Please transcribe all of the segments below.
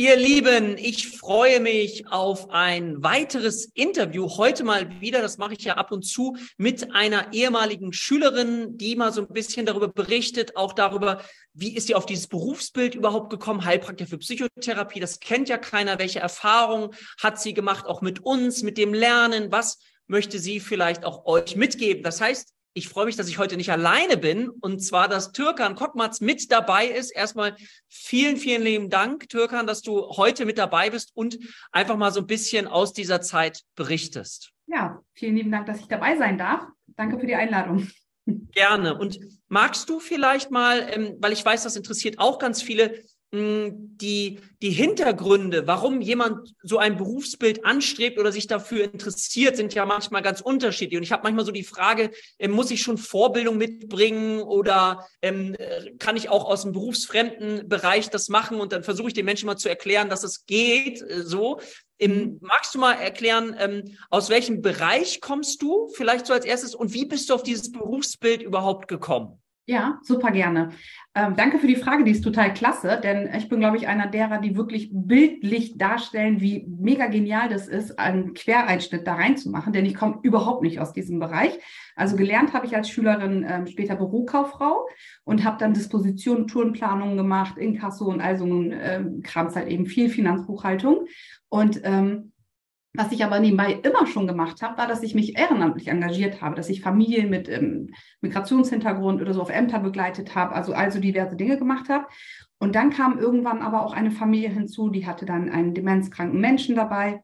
Ihr Lieben, ich freue mich auf ein weiteres Interview. Heute mal wieder, das mache ich ja ab und zu, mit einer ehemaligen Schülerin, die mal so ein bisschen darüber berichtet, auch darüber, wie ist sie auf dieses Berufsbild überhaupt gekommen, Heilpraktiker für Psychotherapie. Das kennt ja keiner. Welche Erfahrungen hat sie gemacht, auch mit uns, mit dem Lernen? Was möchte sie vielleicht auch euch mitgeben? Das heißt, ich freue mich, dass ich heute nicht alleine bin und zwar, dass Türkan Kokmatz mit dabei ist. Erstmal vielen, vielen lieben Dank, Türkan, dass du heute mit dabei bist und einfach mal so ein bisschen aus dieser Zeit berichtest. Ja, vielen lieben Dank, dass ich dabei sein darf. Danke für die Einladung. Gerne. Und magst du vielleicht mal, ähm, weil ich weiß, das interessiert auch ganz viele, die, die Hintergründe, warum jemand so ein Berufsbild anstrebt oder sich dafür interessiert, sind ja manchmal ganz unterschiedlich. Und ich habe manchmal so die Frage, äh, muss ich schon Vorbildung mitbringen oder ähm, kann ich auch aus dem berufsfremden Bereich das machen? Und dann versuche ich den Menschen mal zu erklären, dass es geht äh, so. Ähm, magst du mal erklären, ähm, aus welchem Bereich kommst du vielleicht so als erstes und wie bist du auf dieses Berufsbild überhaupt gekommen? Ja, super gerne. Ähm, danke für die Frage, die ist total klasse, denn ich bin, glaube ich, einer derer, die wirklich bildlich darstellen, wie mega genial das ist, einen Quereinschnitt da reinzumachen, denn ich komme überhaupt nicht aus diesem Bereich. Also gelernt habe ich als Schülerin ähm, später Bürokauffrau und habe dann Dispositionen, Tourenplanungen gemacht, Inkasso und all so ein ähm, Krams halt eben viel Finanzbuchhaltung. Und ähm, was ich aber nebenbei immer schon gemacht habe, war, dass ich mich ehrenamtlich engagiert habe, dass ich Familien mit ähm, Migrationshintergrund oder so auf Ämter begleitet habe, also also diverse Dinge gemacht habe. Und dann kam irgendwann aber auch eine Familie hinzu, die hatte dann einen demenzkranken Menschen dabei.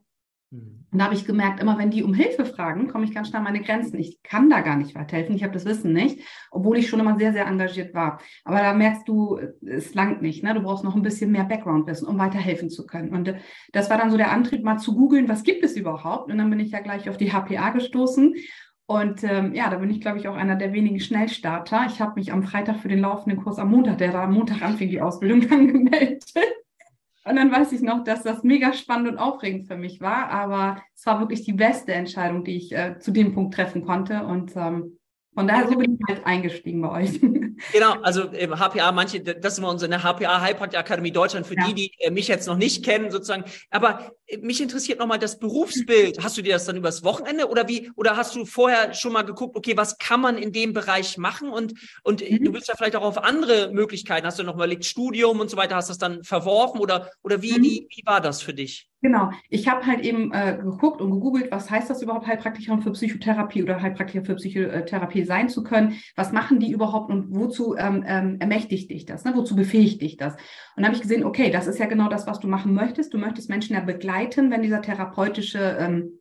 Mhm. Und da habe ich gemerkt, immer wenn die um Hilfe fragen, komme ich ganz schnell an meine Grenzen. Ich kann da gar nicht weiterhelfen. Ich habe das Wissen nicht, obwohl ich schon immer sehr, sehr engagiert war. Aber da merkst du, es langt nicht. Ne? Du brauchst noch ein bisschen mehr Background-Wissen, um weiterhelfen zu können. Und äh, das war dann so der Antrieb, mal zu googeln, was gibt es überhaupt? Und dann bin ich ja gleich auf die HPA gestoßen. Und ähm, ja, da bin ich, glaube ich, auch einer der wenigen Schnellstarter. Ich habe mich am Freitag für den laufenden Kurs am Montag, der da am Montag anfing, die Ausbildung angemeldet. Und dann weiß ich noch, dass das mega spannend und aufregend für mich war. Aber es war wirklich die beste Entscheidung, die ich äh, zu dem Punkt treffen konnte. Und ähm, von daher so bin ich halt eingestiegen bei euch. Genau, also HPA, manche, das ist immer unsere HPA Heilpraktiker Akademie Deutschland für ja. die, die äh, mich jetzt noch nicht kennen, sozusagen. Aber äh, mich interessiert nochmal das Berufsbild. Hast du dir das dann übers Wochenende oder wie, oder hast du vorher schon mal geguckt, okay, was kann man in dem Bereich machen? Und, und mhm. du bist ja vielleicht auch auf andere Möglichkeiten. Hast du noch überlegt, Studium und so weiter, hast das dann verworfen oder, oder wie, mhm. wie, wie war das für dich? Genau. Ich habe halt eben äh, geguckt und gegoogelt, was heißt das überhaupt, Heilpraktikerin für Psychotherapie oder Heilpraktiker für Psychotherapie sein zu können? Was machen die überhaupt und wozu ähm, ähm, ermächtigt dich das? Ne? Wozu befähigt dich das? Und habe ich gesehen, okay, das ist ja genau das, was du machen möchtest. Du möchtest Menschen ja begleiten, wenn dieser therapeutische ähm,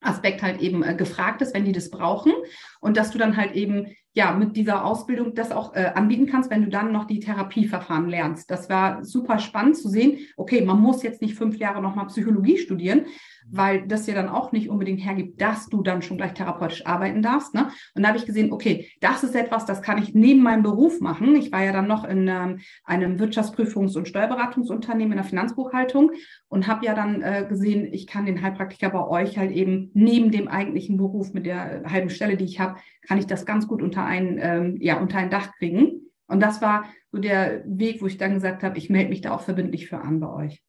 Aspekt halt eben äh, gefragt ist, wenn die das brauchen und dass du dann halt eben ja mit dieser Ausbildung das auch äh, anbieten kannst, wenn du dann noch die Therapieverfahren lernst. Das war super spannend zu sehen. Okay, man muss jetzt nicht fünf Jahre nochmal Psychologie studieren, weil das ja dann auch nicht unbedingt hergibt, dass du dann schon gleich therapeutisch arbeiten darfst. Ne? Und da habe ich gesehen, okay, das ist etwas, das kann ich neben meinem Beruf machen. Ich war ja dann noch in ähm, einem Wirtschaftsprüfungs- und Steuerberatungsunternehmen in der Finanzbuchhaltung und habe ja dann äh, gesehen, ich kann den Heilpraktiker bei euch halt eben neben dem eigentlichen Beruf mit der halben Stelle, die ich habe, kann ich das ganz gut unter ein, ähm, ja, unter ein Dach kriegen. Und das war so der Weg, wo ich dann gesagt habe, ich melde mich da auch verbindlich für an bei euch.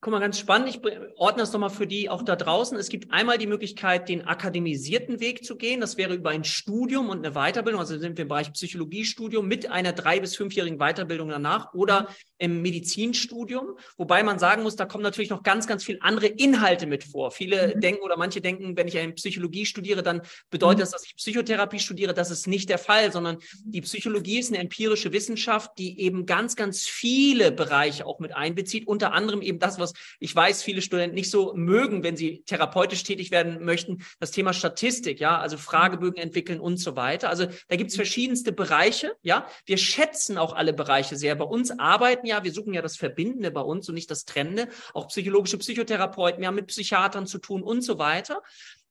Guck mal, ganz spannend. Ich ordne das nochmal für die auch da draußen. Es gibt einmal die Möglichkeit, den akademisierten Weg zu gehen. Das wäre über ein Studium und eine Weiterbildung. Also sind wir im Bereich Psychologiestudium mit einer drei- bis fünfjährigen Weiterbildung danach oder im Medizinstudium. Wobei man sagen muss, da kommen natürlich noch ganz, ganz viele andere Inhalte mit vor. Viele mhm. denken oder manche denken, wenn ich eine Psychologie studiere, dann bedeutet mhm. das, dass ich Psychotherapie studiere. Das ist nicht der Fall, sondern die Psychologie ist eine empirische Wissenschaft, die eben ganz, ganz viele Bereiche auch mit einbezieht. Unter anderem eben das, was was ich weiß, viele Studenten nicht so mögen, wenn sie therapeutisch tätig werden möchten, das Thema Statistik, ja, also Fragebögen entwickeln und so weiter. Also da gibt es verschiedenste Bereiche, ja. Wir schätzen auch alle Bereiche sehr. Bei uns arbeiten ja, wir suchen ja das Verbindende bei uns und nicht das Trennende. Auch psychologische Psychotherapeuten, wir haben mit Psychiatern zu tun und so weiter.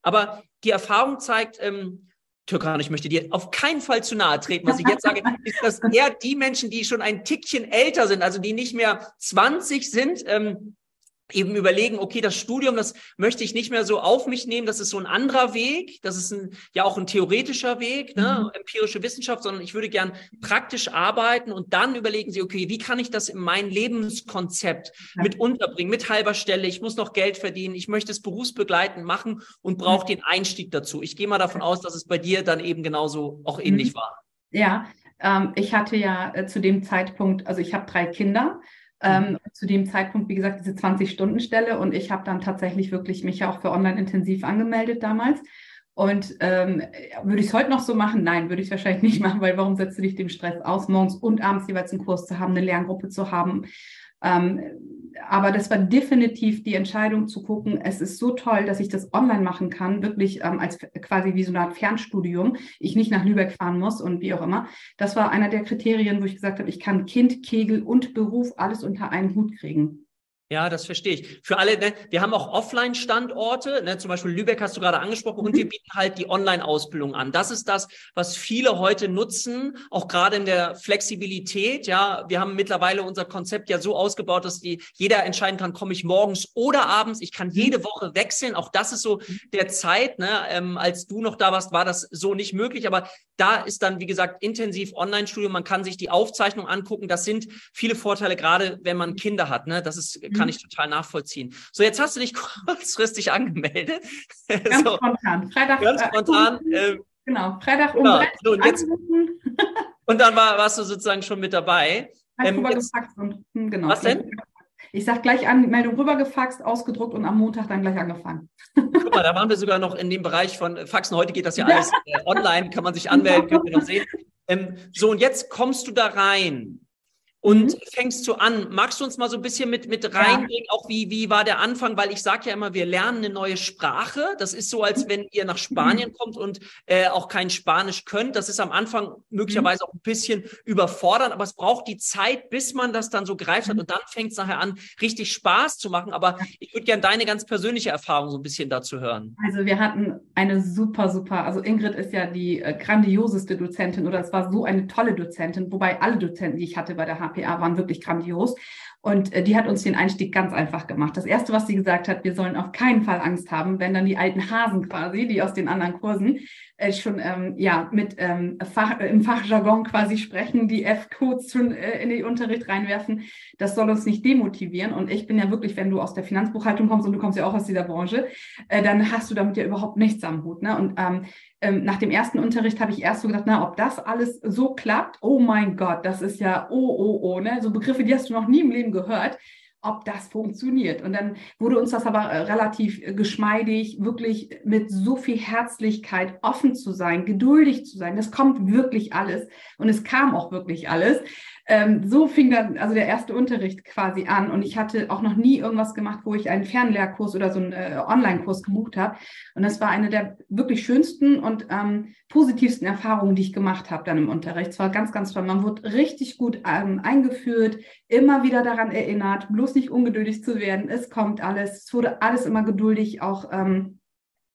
Aber die Erfahrung zeigt, ähm, Türkan, ich möchte dir auf keinen Fall zu nahe treten. Was ich jetzt sage, ist, dass eher die Menschen, die schon ein Tickchen älter sind, also die nicht mehr 20 sind, ähm, eben überlegen, okay, das Studium, das möchte ich nicht mehr so auf mich nehmen, das ist so ein anderer Weg, das ist ein, ja auch ein theoretischer Weg, ne, mhm. empirische Wissenschaft, sondern ich würde gern praktisch arbeiten und dann überlegen Sie, okay, wie kann ich das in mein Lebenskonzept ja. mit unterbringen, mit halber Stelle, ich muss noch Geld verdienen, ich möchte es berufsbegleitend machen und brauche mhm. den Einstieg dazu. Ich gehe mal davon aus, dass es bei dir dann eben genauso auch ähnlich mhm. war. Ja, ähm, ich hatte ja äh, zu dem Zeitpunkt, also ich habe drei Kinder ähm, mhm. zu dem Zeitpunkt, wie gesagt, diese 20-Stunden-Stelle und ich habe dann tatsächlich wirklich mich ja auch für Online-Intensiv angemeldet damals. Und ähm, würde ich es heute noch so machen? Nein, würde ich wahrscheinlich nicht machen, weil warum setzt du dich dem Stress aus, morgens und abends jeweils einen Kurs zu haben, eine Lerngruppe zu haben? Ähm, aber das war definitiv die Entscheidung zu gucken, es ist so toll, dass ich das online machen kann, wirklich ähm, als quasi wie so eine Art Fernstudium, ich nicht nach Lübeck fahren muss und wie auch immer. Das war einer der Kriterien, wo ich gesagt habe, ich kann Kind, Kegel und Beruf alles unter einen Hut kriegen. Ja, das verstehe ich. Für alle, ne, wir haben auch Offline-Standorte, ne, zum Beispiel Lübeck hast du gerade angesprochen, und wir mhm. bieten halt die Online-Ausbildung an. Das ist das, was viele heute nutzen, auch gerade in der Flexibilität. Ja, wir haben mittlerweile unser Konzept ja so ausgebaut, dass die, jeder entscheiden kann, komme ich morgens oder abends. Ich kann jede mhm. Woche wechseln. Auch das ist so mhm. der Zeit. Ne, ähm, als du noch da warst, war das so nicht möglich. Aber da ist dann, wie gesagt, intensiv Online-Studium. Man kann sich die Aufzeichnung angucken. Das sind viele Vorteile, gerade wenn man Kinder hat. Ne, das ist kann mhm. ich total nachvollziehen. So, jetzt hast du dich kurzfristig angemeldet. Ganz so. spontan. Freitag. Ganz äh, spontan. Äh, genau, Freitag um genau. so, und, jetzt, und dann war, warst du sozusagen schon mit dabei. Ähm, jetzt, und, hm, genau. Was denn? Ich sag gleich an, Meldung rübergefaxt, ausgedruckt und am Montag dann gleich angefangen. Guck mal, da waren wir sogar noch in dem Bereich von Faxen. Heute geht das ja alles äh, online, kann man sich anmelden, könnt ihr noch sehen. Ähm, so, und jetzt kommst du da rein und mhm. fängst du an. Magst du uns mal so ein bisschen mit, mit reinbringen, ja. auch wie, wie war der Anfang? Weil ich sage ja immer, wir lernen eine neue Sprache. Das ist so, als mhm. wenn ihr nach Spanien mhm. kommt und äh, auch kein Spanisch könnt. Das ist am Anfang möglicherweise auch ein bisschen überfordern, aber es braucht die Zeit, bis man das dann so greift hat mhm. und dann fängt es nachher an, richtig Spaß zu machen. Aber ich würde gerne deine ganz persönliche Erfahrung so ein bisschen dazu hören. Also wir hatten eine super, super, also Ingrid ist ja die äh, grandioseste Dozentin oder es war so eine tolle Dozentin, wobei alle Dozenten, die ich hatte bei der HP HPA waren wirklich grandios. Und äh, die hat uns den Einstieg ganz einfach gemacht. Das Erste, was sie gesagt hat, wir sollen auf keinen Fall Angst haben, wenn dann die alten Hasen quasi, die aus den anderen Kursen äh, schon ähm, ja mit ähm, Fach, äh, im Fachjargon quasi sprechen, die F-Codes schon äh, in den Unterricht reinwerfen. Das soll uns nicht demotivieren. Und ich bin ja wirklich, wenn du aus der Finanzbuchhaltung kommst und du kommst ja auch aus dieser Branche, äh, dann hast du damit ja überhaupt nichts am Hut. Ne? Und ähm, ähm, nach dem ersten Unterricht habe ich erst so gedacht, na, ob das alles so klappt, oh mein Gott, das ist ja oh, oh, oh, ne? So Begriffe, die hast du noch nie im Leben gehört, ob das funktioniert. Und dann wurde uns das aber äh, relativ äh, geschmeidig, wirklich mit so viel Herzlichkeit offen zu sein, geduldig zu sein. Das kommt wirklich alles. Und es kam auch wirklich alles ähm, so fing dann also der erste Unterricht quasi an. Und ich hatte auch noch nie irgendwas gemacht, wo ich einen Fernlehrkurs oder so einen äh, Online-Kurs gebucht habe. Und das war eine der wirklich schönsten und ähm, positivsten Erfahrungen, die ich gemacht habe dann im Unterricht. Es war ganz, ganz toll. Man wurde richtig gut ähm, eingeführt, immer wieder daran erinnert, bloß nicht ungeduldig zu werden. Es kommt alles. Es wurde alles immer geduldig auch ähm,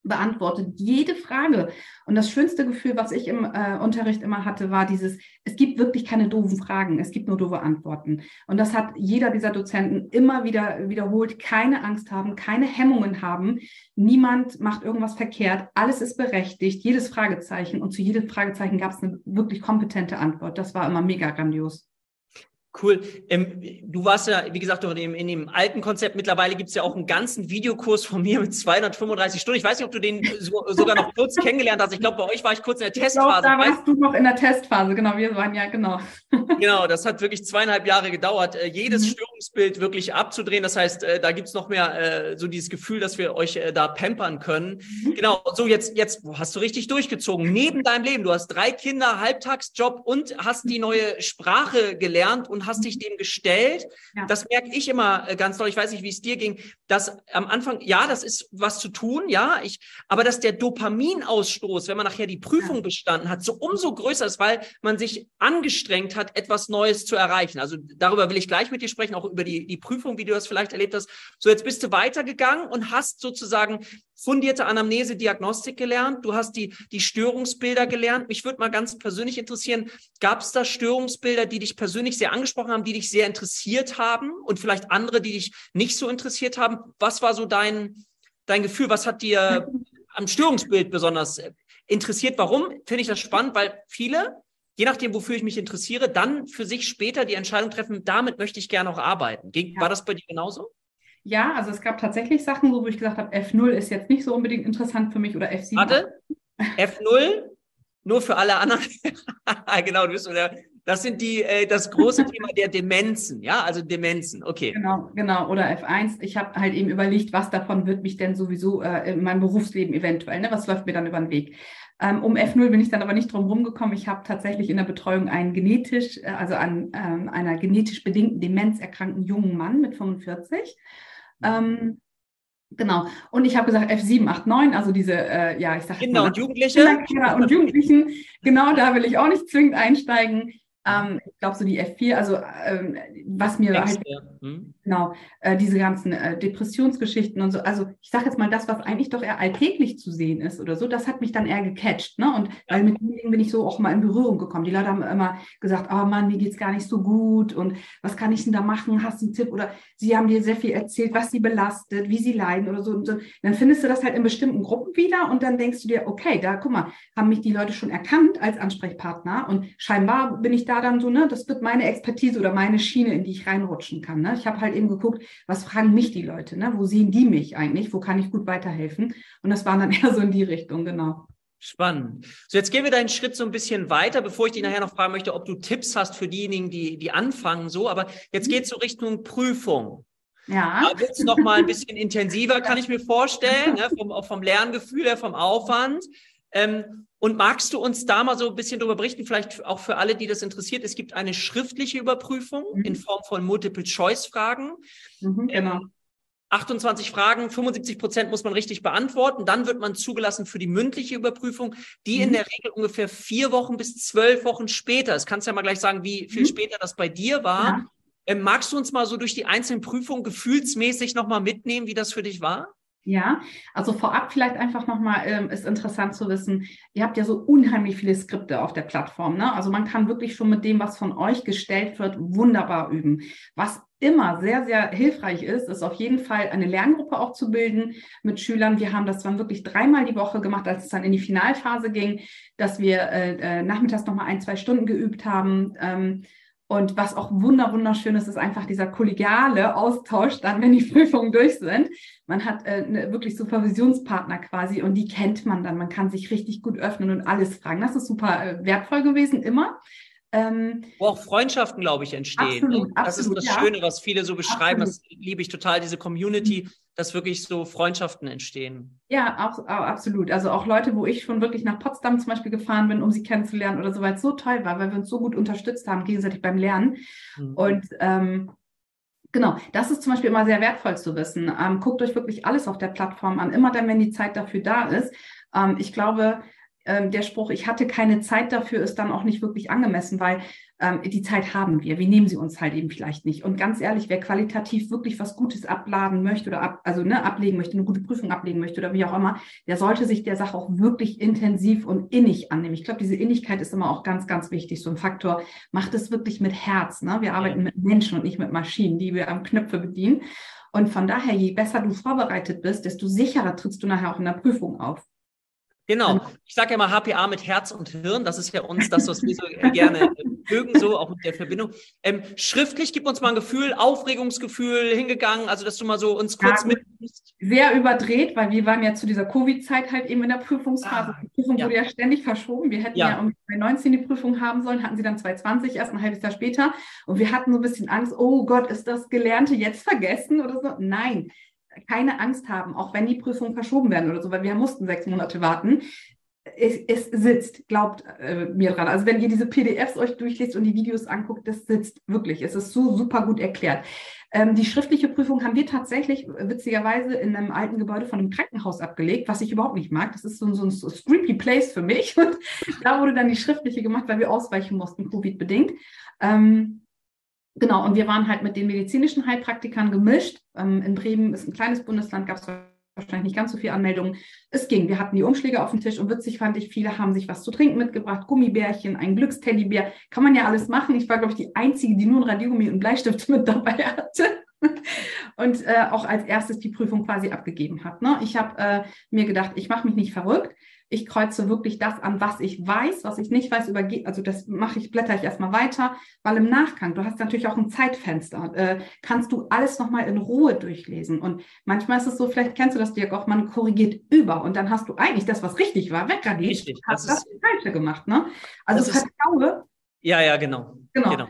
beantwortet jede Frage. Und das schönste Gefühl, was ich im äh, Unterricht immer hatte, war dieses, es gibt wirklich keine doofen Fragen, es gibt nur doofe Antworten. Und das hat jeder dieser Dozenten immer wieder wiederholt, keine Angst haben, keine Hemmungen haben. Niemand macht irgendwas verkehrt, alles ist berechtigt, jedes Fragezeichen. Und zu jedem Fragezeichen gab es eine wirklich kompetente Antwort. Das war immer mega grandios. Cool. Ähm, du warst ja, wie gesagt, in dem, in dem alten Konzept. Mittlerweile gibt es ja auch einen ganzen Videokurs von mir mit 235 Stunden. Ich weiß nicht, ob du den so, sogar noch kurz kennengelernt hast. Ich glaube, bei euch war ich kurz in der Testphase. Glaub, da warst du noch in der Testphase, genau. Wir waren ja, genau. Genau, das hat wirklich zweieinhalb Jahre gedauert, äh, jedes mhm. Störungsbild wirklich abzudrehen. Das heißt, äh, da gibt's noch mehr äh, so dieses Gefühl, dass wir euch äh, da pampern können. Mhm. Genau, so jetzt, jetzt hast du richtig durchgezogen. Neben deinem Leben, du hast drei Kinder, Halbtagsjob und hast die neue Sprache gelernt und hast dich dem gestellt. Ja. Das merke ich immer äh, ganz doll. Ich weiß nicht, wie es dir ging, dass am Anfang, ja, das ist was zu tun, ja, ich, aber dass der Dopaminausstoß, wenn man nachher die Prüfung ja. bestanden hat, so umso größer ist, weil man sich angestrengt hat, etwas Neues zu erreichen. Also darüber will ich gleich mit dir sprechen, auch über die, die Prüfung, wie du das vielleicht erlebt hast. So, jetzt bist du weitergegangen und hast sozusagen fundierte Anamnese, Diagnostik gelernt. Du hast die, die Störungsbilder gelernt. Mich würde mal ganz persönlich interessieren, gab es da Störungsbilder, die dich persönlich sehr angesprochen angesprochen haben, die dich sehr interessiert haben und vielleicht andere, die dich nicht so interessiert haben. Was war so dein, dein Gefühl? Was hat dir am Störungsbild besonders interessiert? Warum finde ich das spannend? Weil viele, je nachdem, wofür ich mich interessiere, dann für sich später die Entscheidung treffen, damit möchte ich gerne auch arbeiten. War das bei dir genauso? Ja, also es gab tatsächlich Sachen, wo ich gesagt habe, F0 ist jetzt nicht so unbedingt interessant für mich oder F7. Warte, F0 nur für alle anderen. genau, du bist oder das sind die äh, das große Thema der Demenzen, ja, also Demenzen. Okay. Genau, genau oder F1. Ich habe halt eben überlegt, was davon wird mich denn sowieso äh, in meinem Berufsleben eventuell, ne? Was läuft mir dann über den Weg? Ähm, um F0 bin ich dann aber nicht drum rumgekommen. Ich habe tatsächlich in der Betreuung einen genetisch, äh, also an ähm, einer genetisch bedingten Demenz erkrankten jungen Mann mit 45. Ähm, Genau. Und ich habe gesagt F7, 8, 9, also diese, äh, ja, ich sage Kinder und Jugendliche. Kinder und Jugendlichen. Genau, da will ich auch nicht zwingend einsteigen. Ähm, ich glaube, so die F4, also ähm, was mir Ängste, halt, hm. Genau, äh, diese ganzen äh, Depressionsgeschichten und so, also ich sage jetzt mal, das, was eigentlich doch eher alltäglich zu sehen ist oder so, das hat mich dann eher gecatcht, ne? Und weil mit denen bin ich so auch mal in Berührung gekommen. Die Leute haben immer gesagt, oh Mann, mir geht's gar nicht so gut und was kann ich denn da machen? Hast du einen Tipp? Oder sie haben dir sehr viel erzählt, was sie belastet, wie sie leiden oder so. Und so. Dann findest du das halt in bestimmten Gruppen wieder und dann denkst du dir, okay, da guck mal, haben mich die Leute schon erkannt als Ansprechpartner und scheinbar bin ich da da dann so, ne, das wird meine Expertise oder meine Schiene, in die ich reinrutschen kann. Ne? Ich habe halt eben geguckt, was fragen mich die Leute, ne? Wo sehen die mich eigentlich? Wo kann ich gut weiterhelfen? Und das war dann eher so in die Richtung, genau. Spannend. So, jetzt gehen wir deinen Schritt so ein bisschen weiter, bevor ich dich nachher noch fragen möchte, ob du Tipps hast für diejenigen, die, die anfangen, so. Aber jetzt geht es so Richtung Prüfung. Ja. Da wird es noch mal ein bisschen intensiver, kann ich mir vorstellen, ne? vom, auch vom Lerngefühl her, vom Aufwand. Ähm, und magst du uns da mal so ein bisschen darüber berichten, vielleicht auch für alle, die das interessiert? Es gibt eine schriftliche Überprüfung mhm. in Form von Multiple-Choice-Fragen. Mhm, genau. Ähm, 28 Fragen, 75 Prozent muss man richtig beantworten. Dann wird man zugelassen für die mündliche Überprüfung, die mhm. in der Regel ungefähr vier Wochen bis zwölf Wochen später ist. Kannst du ja mal gleich sagen, wie viel mhm. später das bei dir war. Ja. Ähm, magst du uns mal so durch die einzelnen Prüfungen gefühlsmäßig nochmal mitnehmen, wie das für dich war? Ja, also vorab vielleicht einfach nochmal, ähm, ist interessant zu wissen, ihr habt ja so unheimlich viele Skripte auf der Plattform. Ne? Also man kann wirklich schon mit dem, was von euch gestellt wird, wunderbar üben. Was immer sehr, sehr hilfreich ist, ist auf jeden Fall eine Lerngruppe auch zu bilden mit Schülern. Wir haben das dann wirklich dreimal die Woche gemacht, als es dann in die Finalphase ging, dass wir äh, äh, nachmittags nochmal ein, zwei Stunden geübt haben. Ähm, und was auch wunder, wunderschön ist, ist einfach dieser kollegiale Austausch dann, wenn die Prüfungen durch sind. Man hat äh, ne, wirklich Supervisionspartner quasi und die kennt man dann. Man kann sich richtig gut öffnen und alles fragen. Das ist super äh, wertvoll gewesen, immer. Ähm, Wo auch Freundschaften, glaube ich, entstehen. Absolut, ne? Das absolut, ist das ja. Schöne, was viele so beschreiben. Absolut. Das liebe ich total, diese Community, dass wirklich so Freundschaften entstehen. Ja, auch, auch, absolut. Also auch Leute, wo ich schon wirklich nach Potsdam zum Beispiel gefahren bin, um sie kennenzulernen oder so, weil es so toll war, weil wir uns so gut unterstützt haben, gegenseitig beim Lernen. Mhm. Und ähm, Genau, das ist zum Beispiel immer sehr wertvoll zu wissen. Ähm, guckt euch wirklich alles auf der Plattform an, immer dann, wenn die Zeit dafür da ist. Ähm, ich glaube, der Spruch, ich hatte keine Zeit dafür, ist dann auch nicht wirklich angemessen, weil ähm, die Zeit haben wir. Wir nehmen sie uns halt eben vielleicht nicht. Und ganz ehrlich, wer qualitativ wirklich was Gutes abladen möchte oder ab, also ne, ablegen möchte, eine gute Prüfung ablegen möchte oder wie auch immer, der sollte sich der Sache auch wirklich intensiv und innig annehmen. Ich glaube, diese Innigkeit ist immer auch ganz, ganz wichtig. So ein Faktor, macht es wirklich mit Herz. Ne? Wir arbeiten mit Menschen und nicht mit Maschinen, die wir am Knöpfe bedienen. Und von daher, je besser du vorbereitet bist, desto sicherer trittst du nachher auch in der Prüfung auf. Genau. Ich sage ja mal HPA mit Herz und Hirn. Das ist ja uns das, was wir so gerne mögen, so auch mit der Verbindung. Ähm, schriftlich gib uns mal ein Gefühl, Aufregungsgefühl hingegangen, also dass du mal so uns kurz ja, mit. Sehr überdreht, weil wir waren ja zu dieser Covid-Zeit halt eben in der Prüfungsphase. Ah, die Prüfung ja. wurde ja ständig verschoben. Wir hätten ja, ja um 2019 die Prüfung haben sollen, hatten sie dann 2020, erst ein halbes Jahr später. Und wir hatten so ein bisschen Angst, oh Gott, ist das Gelernte jetzt vergessen oder so? Nein, keine Angst haben, auch wenn die Prüfungen verschoben werden oder so, weil wir mussten sechs Monate warten. Es, es sitzt, glaubt äh, mir dran. Also wenn ihr diese PDFs euch durchlest und die Videos anguckt, das sitzt wirklich. Es ist so super gut erklärt. Ähm, die schriftliche Prüfung haben wir tatsächlich witzigerweise in einem alten Gebäude von einem Krankenhaus abgelegt, was ich überhaupt nicht mag. Das ist so, so ein so creepy Place für mich. Und da wurde dann die schriftliche gemacht, weil wir ausweichen mussten, Covid-bedingt. Ähm, Genau, und wir waren halt mit den medizinischen Heilpraktikern gemischt. Ähm, in Bremen ist ein kleines Bundesland, gab es wahrscheinlich nicht ganz so viele Anmeldungen. Es ging. Wir hatten die Umschläge auf dem Tisch und witzig fand ich, viele haben sich was zu trinken mitgebracht, Gummibärchen, ein Glücksteddybär. Kann man ja alles machen. Ich war, glaube ich, die Einzige, die nur ein Radiergummi und Bleistift mit dabei hatte. und äh, auch als erstes die Prüfung quasi abgegeben hat. Ne? Ich habe äh, mir gedacht, ich mache mich nicht verrückt ich kreuze wirklich das an, was ich weiß, was ich nicht weiß, übergehe, also das mache ich, blätter ich erstmal weiter, weil im Nachgang, du hast natürlich auch ein Zeitfenster, äh, kannst du alles nochmal in Ruhe durchlesen. Und manchmal ist es so, vielleicht kennst du das, Dirk, auch man korrigiert über und dann hast du eigentlich das, was richtig war, wegradiert, richtig, hast das, das Falsche gemacht. Ne? Also vertraue. Ja, ja, genau. Genau. genau.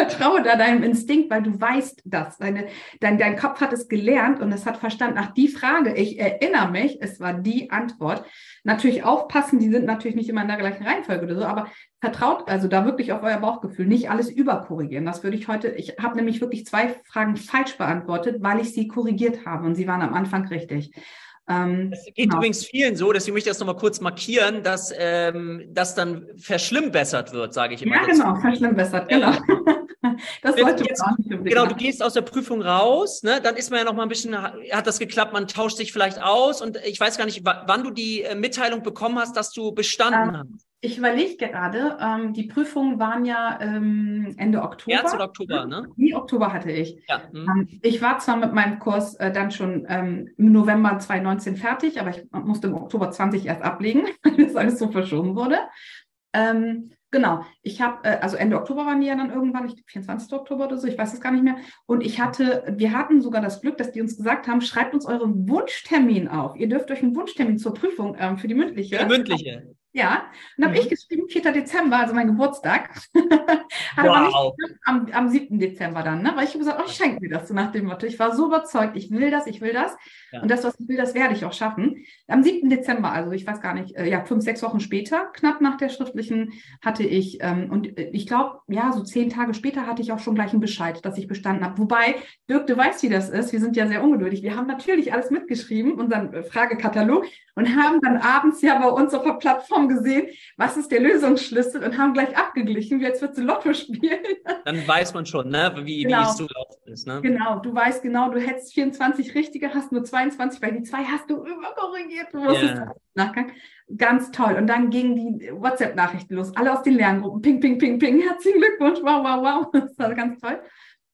Vertraue da deinem Instinkt, weil du weißt das. Deine, dein, dein Kopf hat es gelernt und es hat verstanden, ach, die Frage, ich erinnere mich, es war die Antwort. Natürlich aufpassen, die sind natürlich nicht immer in der gleichen Reihenfolge oder so, aber vertraut also da wirklich auf euer Bauchgefühl, nicht alles überkorrigieren. Das würde ich heute, ich habe nämlich wirklich zwei Fragen falsch beantwortet, weil ich sie korrigiert habe und sie waren am Anfang richtig. Ähm, es geht genau. übrigens vielen so, deswegen möchte ich das nochmal kurz markieren, dass ähm, das dann verschlimmbessert wird, sage ich immer. Ja, dazu. genau, verschlimmbessert, genau. das sollte jetzt, man auch nicht Genau, du gehst aus der Prüfung raus, ne? dann ist man ja noch mal ein bisschen, hat das geklappt, man tauscht sich vielleicht aus und ich weiß gar nicht, wann du die äh, Mitteilung bekommen hast, dass du bestanden ähm, hast. Ich überlege gerade, ähm, die Prüfungen waren ja ähm, Ende Oktober. März oder Oktober, ne? Wie Oktober hatte ich. Ja. Hm. Ich war zwar mit meinem Kurs äh, dann schon ähm, im November 2019 fertig, aber ich musste im Oktober 20 erst ablegen, weil das alles so verschoben wurde. Ähm, genau, ich habe, äh, also Ende Oktober waren die ja dann irgendwann, ich 24. Oktober oder so, ich weiß es gar nicht mehr. Und ich hatte, wir hatten sogar das Glück, dass die uns gesagt haben, schreibt uns euren Wunschtermin auf. Ihr dürft euch einen Wunschtermin zur Prüfung ähm, für die mündliche. Für die mündliche. Ja, und habe mhm. ich geschrieben, 4. Dezember, also mein Geburtstag. Wow. aber nicht am, am 7. Dezember dann, ne? weil ich habe gesagt, oh, ich schenke mir das so nach dem Motto. Ich war so überzeugt, ich will das, ich will das. Ja. Und das, was ich will, das werde ich auch schaffen. Am 7. Dezember, also ich weiß gar nicht, äh, ja, fünf, sechs Wochen später, knapp nach der schriftlichen, hatte ich, ähm, und äh, ich glaube, ja, so zehn Tage später hatte ich auch schon gleich einen Bescheid, dass ich bestanden habe. Wobei, Dirk, du weißt, wie das ist. Wir sind ja sehr ungeduldig. Wir haben natürlich alles mitgeschrieben, unseren äh, Fragekatalog, und haben dann abends ja bei uns auf der Plattform gesehen, was ist der Lösungsschlüssel und haben gleich abgeglichen, wie jetzt wird du Lotto spielen. Dann weiß man schon, ne, wie, genau. wie es zugelaufen ist. Ne? Genau, du weißt genau, du hättest 24 richtige, hast nur 22, weil die zwei hast du überkorrigiert. Du wusstest yeah. Nachgang. Ganz toll. Und dann gingen die WhatsApp-Nachrichten los, alle aus den Lerngruppen. Ping, ping, ping, ping. Herzlichen Glückwunsch. Wow, wow, wow. Das war ganz toll.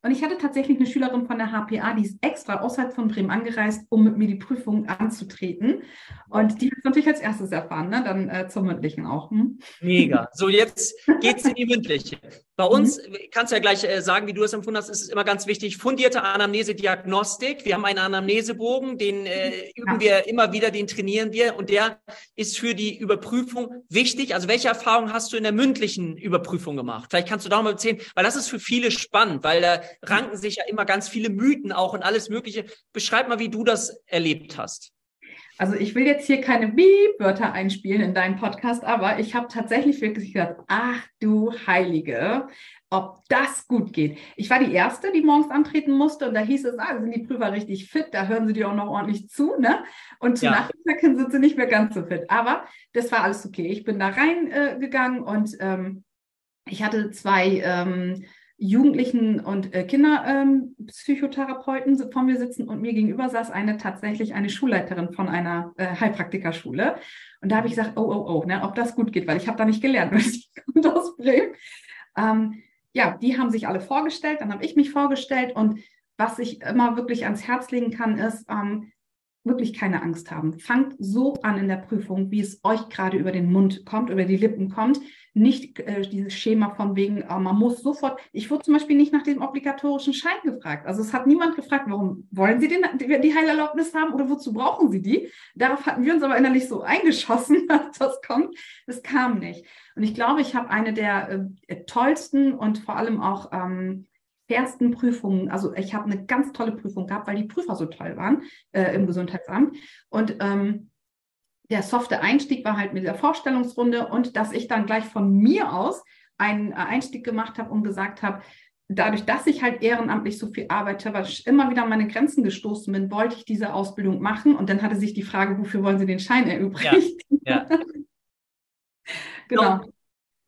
Und ich hatte tatsächlich eine Schülerin von der HPA, die ist extra außerhalb von Bremen angereist, um mit mir die Prüfung anzutreten. Und die hat es natürlich als erstes erfahren, ne? dann äh, zur mündlichen auch. Hm? Mega. So, jetzt geht es in die mündliche. Bei uns, mhm. kannst du ja gleich äh, sagen, wie du es empfunden hast, ist es immer ganz wichtig, fundierte Anamnese-Diagnostik. Wir haben einen Anamnesebogen, den äh, üben ja. wir immer wieder, den trainieren wir und der ist für die Überprüfung wichtig. Also welche Erfahrungen hast du in der mündlichen Überprüfung gemacht? Vielleicht kannst du da mal erzählen, weil das ist für viele spannend, weil da ranken sich ja immer ganz viele Mythen auch und alles Mögliche. Beschreib mal, wie du das erlebt hast. Also ich will jetzt hier keine Beep-Wörter einspielen in deinen Podcast, aber ich habe tatsächlich wirklich gedacht, ach du Heilige, ob das gut geht. Ich war die Erste, die morgens antreten musste und da hieß es, ah, sind die Prüfer richtig fit, da hören sie dir auch noch ordentlich zu, ne? Und zu ja. Nachmittag sind sie nicht mehr ganz so fit. Aber das war alles okay. Ich bin da reingegangen äh, und ähm, ich hatte zwei ähm, Jugendlichen und äh, Kinderpsychotherapeuten ähm, vor mir sitzen und mir gegenüber saß eine tatsächlich eine Schulleiterin von einer äh, Heilpraktikerschule. Und da habe ich gesagt, oh, oh, oh, ne, ob das gut geht, weil ich habe da nicht gelernt, weil ich komme aus Bremen. Ähm, ja, die haben sich alle vorgestellt, dann habe ich mich vorgestellt und was ich immer wirklich ans Herz legen kann, ist, ähm, wirklich keine Angst haben. Fangt so an in der Prüfung, wie es euch gerade über den Mund kommt, über die Lippen kommt. Nicht äh, dieses Schema von wegen, äh, man muss sofort. Ich wurde zum Beispiel nicht nach dem obligatorischen Schein gefragt. Also es hat niemand gefragt, warum wollen Sie den, die Heilerlaubnis haben oder wozu brauchen Sie die? Darauf hatten wir uns aber innerlich so eingeschossen, dass das kommt. Das kam nicht. Und ich glaube, ich habe eine der äh, tollsten und vor allem auch ähm, ersten Prüfungen, also ich habe eine ganz tolle Prüfung gehabt, weil die Prüfer so toll waren äh, im Gesundheitsamt. Und ähm, der softe Einstieg war halt mit der Vorstellungsrunde und dass ich dann gleich von mir aus einen Einstieg gemacht habe und gesagt habe, dadurch, dass ich halt ehrenamtlich so viel arbeite, weil ich immer wieder an meine Grenzen gestoßen bin, wollte ich diese Ausbildung machen. Und dann hatte sich die Frage, wofür wollen Sie den Schein erübrigen? Ja, ja. genau.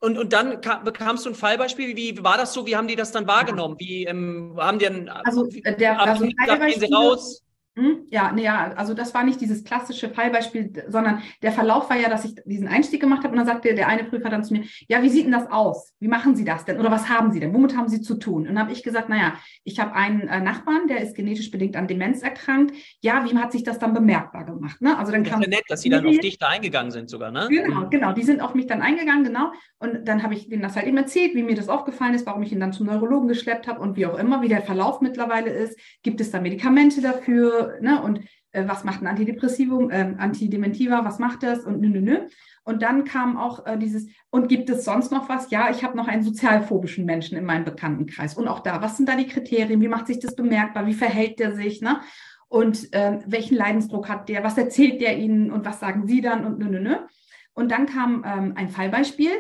Und, und dann kam, bekamst du ein Fallbeispiel. Wie war das so? Wie haben die das dann wahrgenommen? Wie ähm, haben die dann also, der, also gehen sie raus? Hm? Ja, nee, ja, also das war nicht dieses klassische Fallbeispiel, sondern der Verlauf war ja, dass ich diesen Einstieg gemacht habe und dann sagte der eine Prüfer dann zu mir, ja, wie sieht denn das aus? Wie machen Sie das denn? Oder was haben Sie denn? Womit haben Sie zu tun? Und dann habe ich gesagt, naja, ich habe einen äh, Nachbarn, der ist genetisch bedingt an Demenz erkrankt. Ja, wie hat sich das dann bemerkbar gemacht? Ne? Also dann das ist ja nett, dass Sie dann auf dich da eingegangen sind sogar, ne? Genau, genau. Die sind auf mich dann eingegangen, genau. Und dann habe ich denen das halt eben erzählt, wie mir das aufgefallen ist, warum ich ihn dann zum Neurologen geschleppt habe und wie auch immer, wie der Verlauf mittlerweile ist. Gibt es da Medikamente dafür? Ne? Und äh, was macht ein Antidepressivum, äh, Antidementiva, was macht das und nö, nö, nö. Und dann kam auch äh, dieses, und gibt es sonst noch was? Ja, ich habe noch einen sozialphobischen Menschen in meinem Bekanntenkreis. Und auch da, was sind da die Kriterien? Wie macht sich das bemerkbar? Wie verhält der sich? Ne? Und äh, welchen Leidensdruck hat der? Was erzählt der Ihnen? Und was sagen Sie dann? Und nö, nö, nö. Und dann kam ähm, ein Fallbeispiel.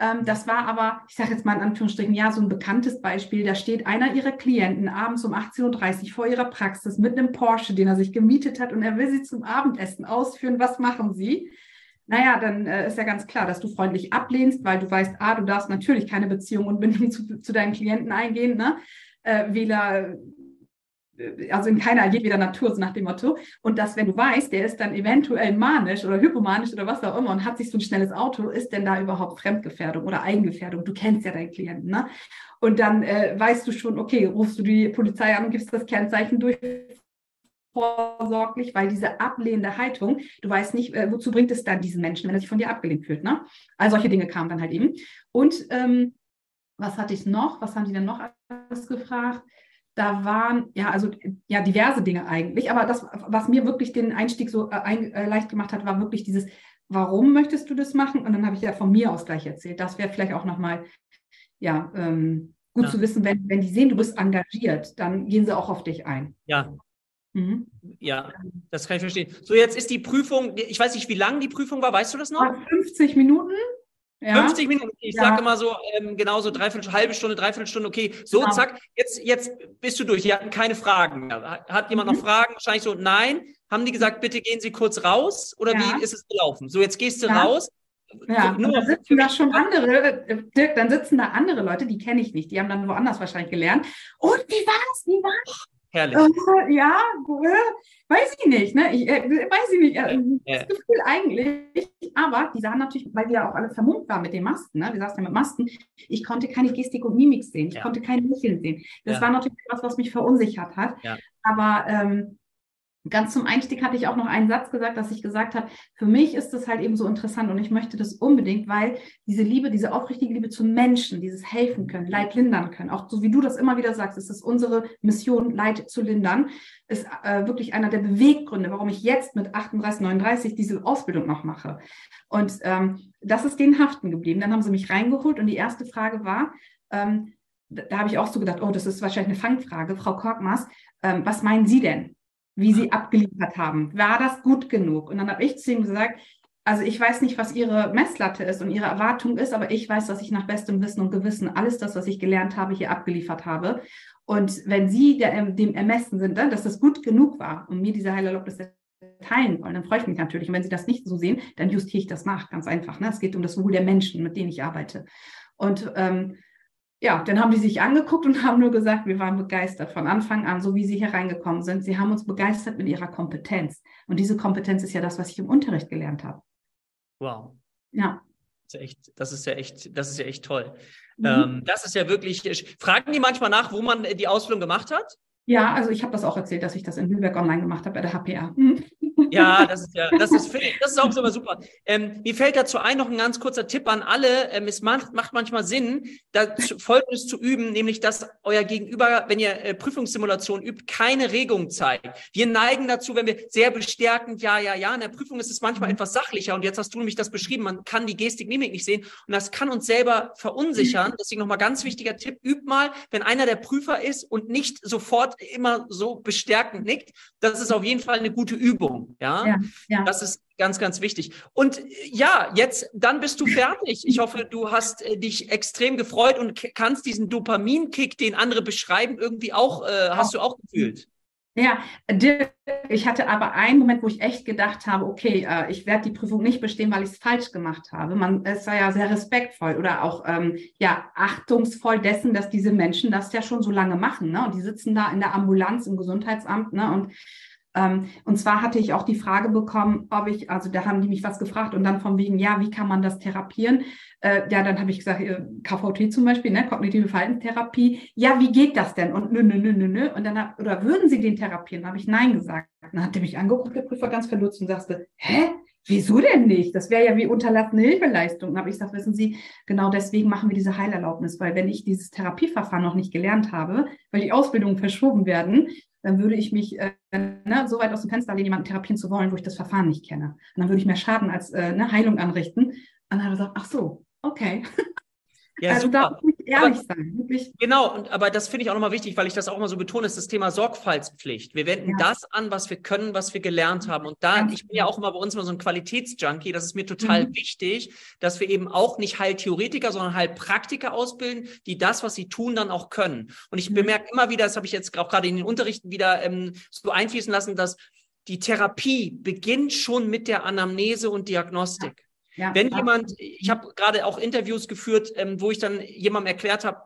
Ähm, das war aber, ich sage jetzt mal in Anführungsstrichen, ja, so ein bekanntes Beispiel. Da steht einer ihrer Klienten abends um 18.30 Uhr vor ihrer Praxis mit einem Porsche, den er sich gemietet hat und er will sie zum Abendessen ausführen. Was machen sie? Naja, dann äh, ist ja ganz klar, dass du freundlich ablehnst, weil du weißt, ah, du darfst natürlich keine Beziehung und Bindung zu, zu deinen Klienten eingehen. Ne? Äh, Wähler äh, also in keiner jedweder Natur, so nach dem Motto. Und dass, wenn du weißt, der ist dann eventuell manisch oder hypomanisch oder was auch immer und hat sich so ein schnelles Auto, ist denn da überhaupt Fremdgefährdung oder Eigengefährdung? Du kennst ja deinen Klienten, ne? Und dann äh, weißt du schon, okay, rufst du die Polizei an und gibst das Kennzeichen durch vorsorglich, weil diese ablehnende Haltung, du weißt nicht, äh, wozu bringt es dann diesen Menschen, wenn er sich von dir abgelehnt fühlt, ne? All solche Dinge kamen dann halt eben. Und ähm, was hatte ich noch? Was haben die denn noch alles gefragt? Da waren ja also ja diverse Dinge eigentlich, aber das, was mir wirklich den Einstieg so äh, ein, äh, leicht gemacht hat, war wirklich dieses, warum möchtest du das machen? Und dann habe ich ja von mir aus gleich erzählt. Das wäre vielleicht auch nochmal ja ähm, gut ja. zu wissen, wenn, wenn die sehen, du bist engagiert, dann gehen sie auch auf dich ein. Ja. Mhm. Ja, das kann ich verstehen. So, jetzt ist die Prüfung, ich weiß nicht, wie lang die Prüfung war, weißt du das noch? 50 Minuten. Ja. 50 Minuten, ich ja. sage immer so, ähm, genau so dreiviertel, halbe Stunde, dreiviertel Stunde, okay, so genau. zack, jetzt, jetzt bist du durch, die hatten keine Fragen mehr. Hat jemand mhm. noch Fragen? Wahrscheinlich so, nein. Haben die gesagt, bitte gehen Sie kurz raus oder ja. wie ist es gelaufen? So, jetzt gehst du raus. Ja, nur dann sitzen da schon andere, äh, Dirk, dann sitzen da andere Leute, die kenne ich nicht, die haben dann woanders wahrscheinlich gelernt. Und wie war's? Wie war's? Herrlich. Äh, ja, äh, weiß ich nicht, ne? Ich, äh, weiß ich nicht. Äh, das Gefühl eigentlich. Aber die sahen natürlich, weil wir ja auch alle vermummt waren mit den Masken, ne? Wir saßen ja mit Masken. Ich konnte keine Gestik und Mimik sehen. Ich ja. konnte kein Lächeln sehen. Das ja. war natürlich etwas, was mich verunsichert hat. Ja. Aber ähm, Ganz zum Einstieg hatte ich auch noch einen Satz gesagt, dass ich gesagt habe, für mich ist das halt eben so interessant und ich möchte das unbedingt, weil diese Liebe, diese aufrichtige Liebe zu Menschen, dieses helfen können, Leid lindern können, auch so wie du das immer wieder sagst, es ist unsere Mission, Leid zu lindern, ist äh, wirklich einer der Beweggründe, warum ich jetzt mit 38, 39 diese Ausbildung noch mache. Und ähm, das ist denen haften geblieben. Dann haben sie mich reingeholt und die erste Frage war, ähm, da habe ich auch so gedacht, oh, das ist wahrscheinlich eine Fangfrage, Frau Korkmaz, ähm, was meinen Sie denn? Wie sie abgeliefert haben. War das gut genug? Und dann habe ich zu ihm gesagt, also ich weiß nicht, was ihre Messlatte ist und ihre Erwartung ist, aber ich weiß, dass ich nach bestem Wissen und Gewissen alles das, was ich gelernt habe, hier abgeliefert habe. Und wenn Sie der, dem Ermessen sind, dass das gut genug war und mir diese Heilerlaubnis teilen wollen, dann freue ich mich natürlich. Und wenn Sie das nicht so sehen, dann justiere ich das nach, ganz einfach. Ne? Es geht um das Wohl der Menschen, mit denen ich arbeite. Und ähm, ja, dann haben die sich angeguckt und haben nur gesagt, wir waren begeistert von Anfang an, so wie sie hier reingekommen sind. Sie haben uns begeistert mit ihrer Kompetenz. Und diese Kompetenz ist ja das, was ich im Unterricht gelernt habe. Wow. Ja. Das ist, ja echt, das ist ja echt, das ist ja echt toll. Mhm. Ähm, das ist ja wirklich. Fragen die manchmal nach, wo man die Ausbildung gemacht hat? Ja, also ich habe das auch erzählt, dass ich das in Lübeck online gemacht habe bei der HPA. Mhm. Ja, das ist ja, das ist, das ist auch immer super. Ähm, mir fällt dazu ein noch ein ganz kurzer Tipp an alle. Ähm, es macht, macht manchmal Sinn, da Folgendes zu üben, nämlich, dass euer Gegenüber, wenn ihr äh, Prüfungssimulation übt, keine Regung zeigt. Wir neigen dazu, wenn wir sehr bestärkend, ja, ja, ja, in der Prüfung ist es manchmal mhm. etwas sachlicher. Und jetzt hast du nämlich das beschrieben, man kann die Gestik, Mimik nicht sehen. Und das kann uns selber verunsichern. Deswegen nochmal ganz wichtiger Tipp, übt mal, wenn einer der Prüfer ist und nicht sofort immer so bestärkend nickt. Das ist auf jeden Fall eine gute Übung. Ja? ja, ja. das ist ganz, ganz wichtig. Und ja, jetzt, dann bist du fertig. Ich hoffe, du hast äh, dich extrem gefreut und kannst diesen Dopaminkick, den andere beschreiben, irgendwie auch, äh, hast du auch gefühlt. Ja, ich hatte aber einen Moment, wo ich echt gedacht habe, okay, äh, ich werde die Prüfung nicht bestehen, weil ich es falsch gemacht habe. Man ist ja sehr respektvoll oder auch ähm, ja achtungsvoll dessen, dass diese Menschen das ja schon so lange machen. Ne? Und die sitzen da in der Ambulanz im Gesundheitsamt ne? und und zwar hatte ich auch die Frage bekommen, ob ich, also da haben die mich was gefragt und dann von wegen, ja, wie kann man das therapieren? Äh, ja, dann habe ich gesagt, äh, KVT zum Beispiel, ne, kognitive Verhaltenstherapie. Ja, wie geht das denn? Und nö, nö, nö, nö, nö. Und dann, hab, oder würden Sie den therapieren? Habe ich Nein gesagt. Dann hat er mich angeguckt, der Prüfer ganz verdutzt und sagte, hä? Wieso denn nicht? Das wäre ja wie unterlassene Hilfeleistung. Aber ich sage, wissen Sie, genau deswegen machen wir diese Heilerlaubnis, weil wenn ich dieses Therapieverfahren noch nicht gelernt habe, weil die Ausbildungen verschoben werden, dann würde ich mich äh, ne, so weit aus dem Fenster lehnen, jemanden therapieren zu wollen, wo ich das Verfahren nicht kenne. Und dann würde ich mehr Schaden als äh, ne, Heilung anrichten. Und dann hat er gesagt, ach so, okay. Ja, also super. da muss ich ehrlich aber, sein. Wirklich. Genau, und aber das finde ich auch nochmal wichtig, weil ich das auch immer so betone, ist das Thema Sorgfaltspflicht. Wir wenden ja. das an, was wir können, was wir gelernt haben. Und da, ich bin ja auch immer bei uns immer so ein Qualitätsjunkie, das ist mir total mhm. wichtig, dass wir eben auch nicht Heiltheoretiker, sondern Heilpraktiker ausbilden, die das, was sie tun, dann auch können. Und ich mhm. bemerke immer wieder, das habe ich jetzt auch gerade in den Unterrichten wieder ähm, so einfließen lassen, dass die Therapie beginnt schon mit der Anamnese und Diagnostik. Ja. Ja, Wenn jemand, ich habe gerade auch Interviews geführt, ähm, wo ich dann jemandem erklärt habe,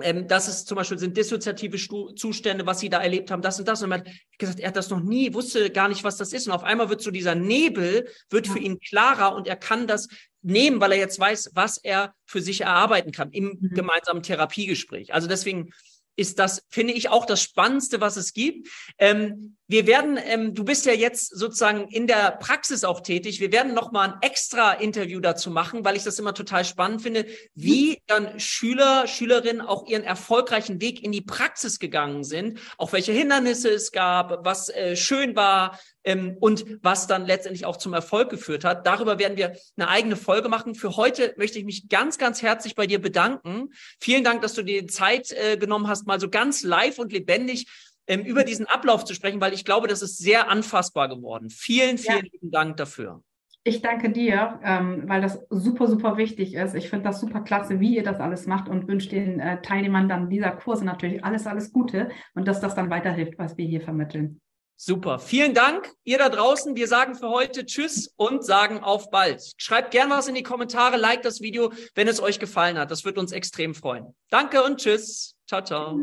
ähm, dass es zum Beispiel sind dissoziative Stu Zustände, was sie da erlebt haben, das und das. Und man hat gesagt, er hat das noch nie, wusste gar nicht, was das ist. Und auf einmal wird so dieser Nebel, wird ja. für ihn klarer und er kann das nehmen, weil er jetzt weiß, was er für sich erarbeiten kann im mhm. gemeinsamen Therapiegespräch. Also deswegen ist das, finde ich, auch das Spannendste, was es gibt. Ähm, wir werden, ähm, du bist ja jetzt sozusagen in der Praxis auch tätig. Wir werden noch mal ein extra Interview dazu machen, weil ich das immer total spannend finde, wie dann Schüler, Schülerinnen auch ihren erfolgreichen Weg in die Praxis gegangen sind, auch welche Hindernisse es gab, was äh, schön war, ähm, und was dann letztendlich auch zum Erfolg geführt hat. Darüber werden wir eine eigene Folge machen. Für heute möchte ich mich ganz, ganz herzlich bei dir bedanken. Vielen Dank, dass du dir Zeit äh, genommen hast, mal so ganz live und lebendig ähm, über diesen Ablauf zu sprechen, weil ich glaube, das ist sehr anfassbar geworden. Vielen, vielen ja. lieben Dank dafür. Ich danke dir, ähm, weil das super, super wichtig ist. Ich finde das super klasse, wie ihr das alles macht und wünsche den äh, Teilnehmern dann dieser Kurse natürlich alles, alles Gute und dass das dann weiterhilft, was wir hier vermitteln. Super. Vielen Dank, ihr da draußen. Wir sagen für heute Tschüss und sagen auf bald. Schreibt gern was in die Kommentare, liked das Video, wenn es euch gefallen hat. Das wird uns extrem freuen. Danke und Tschüss. Ciao, ciao.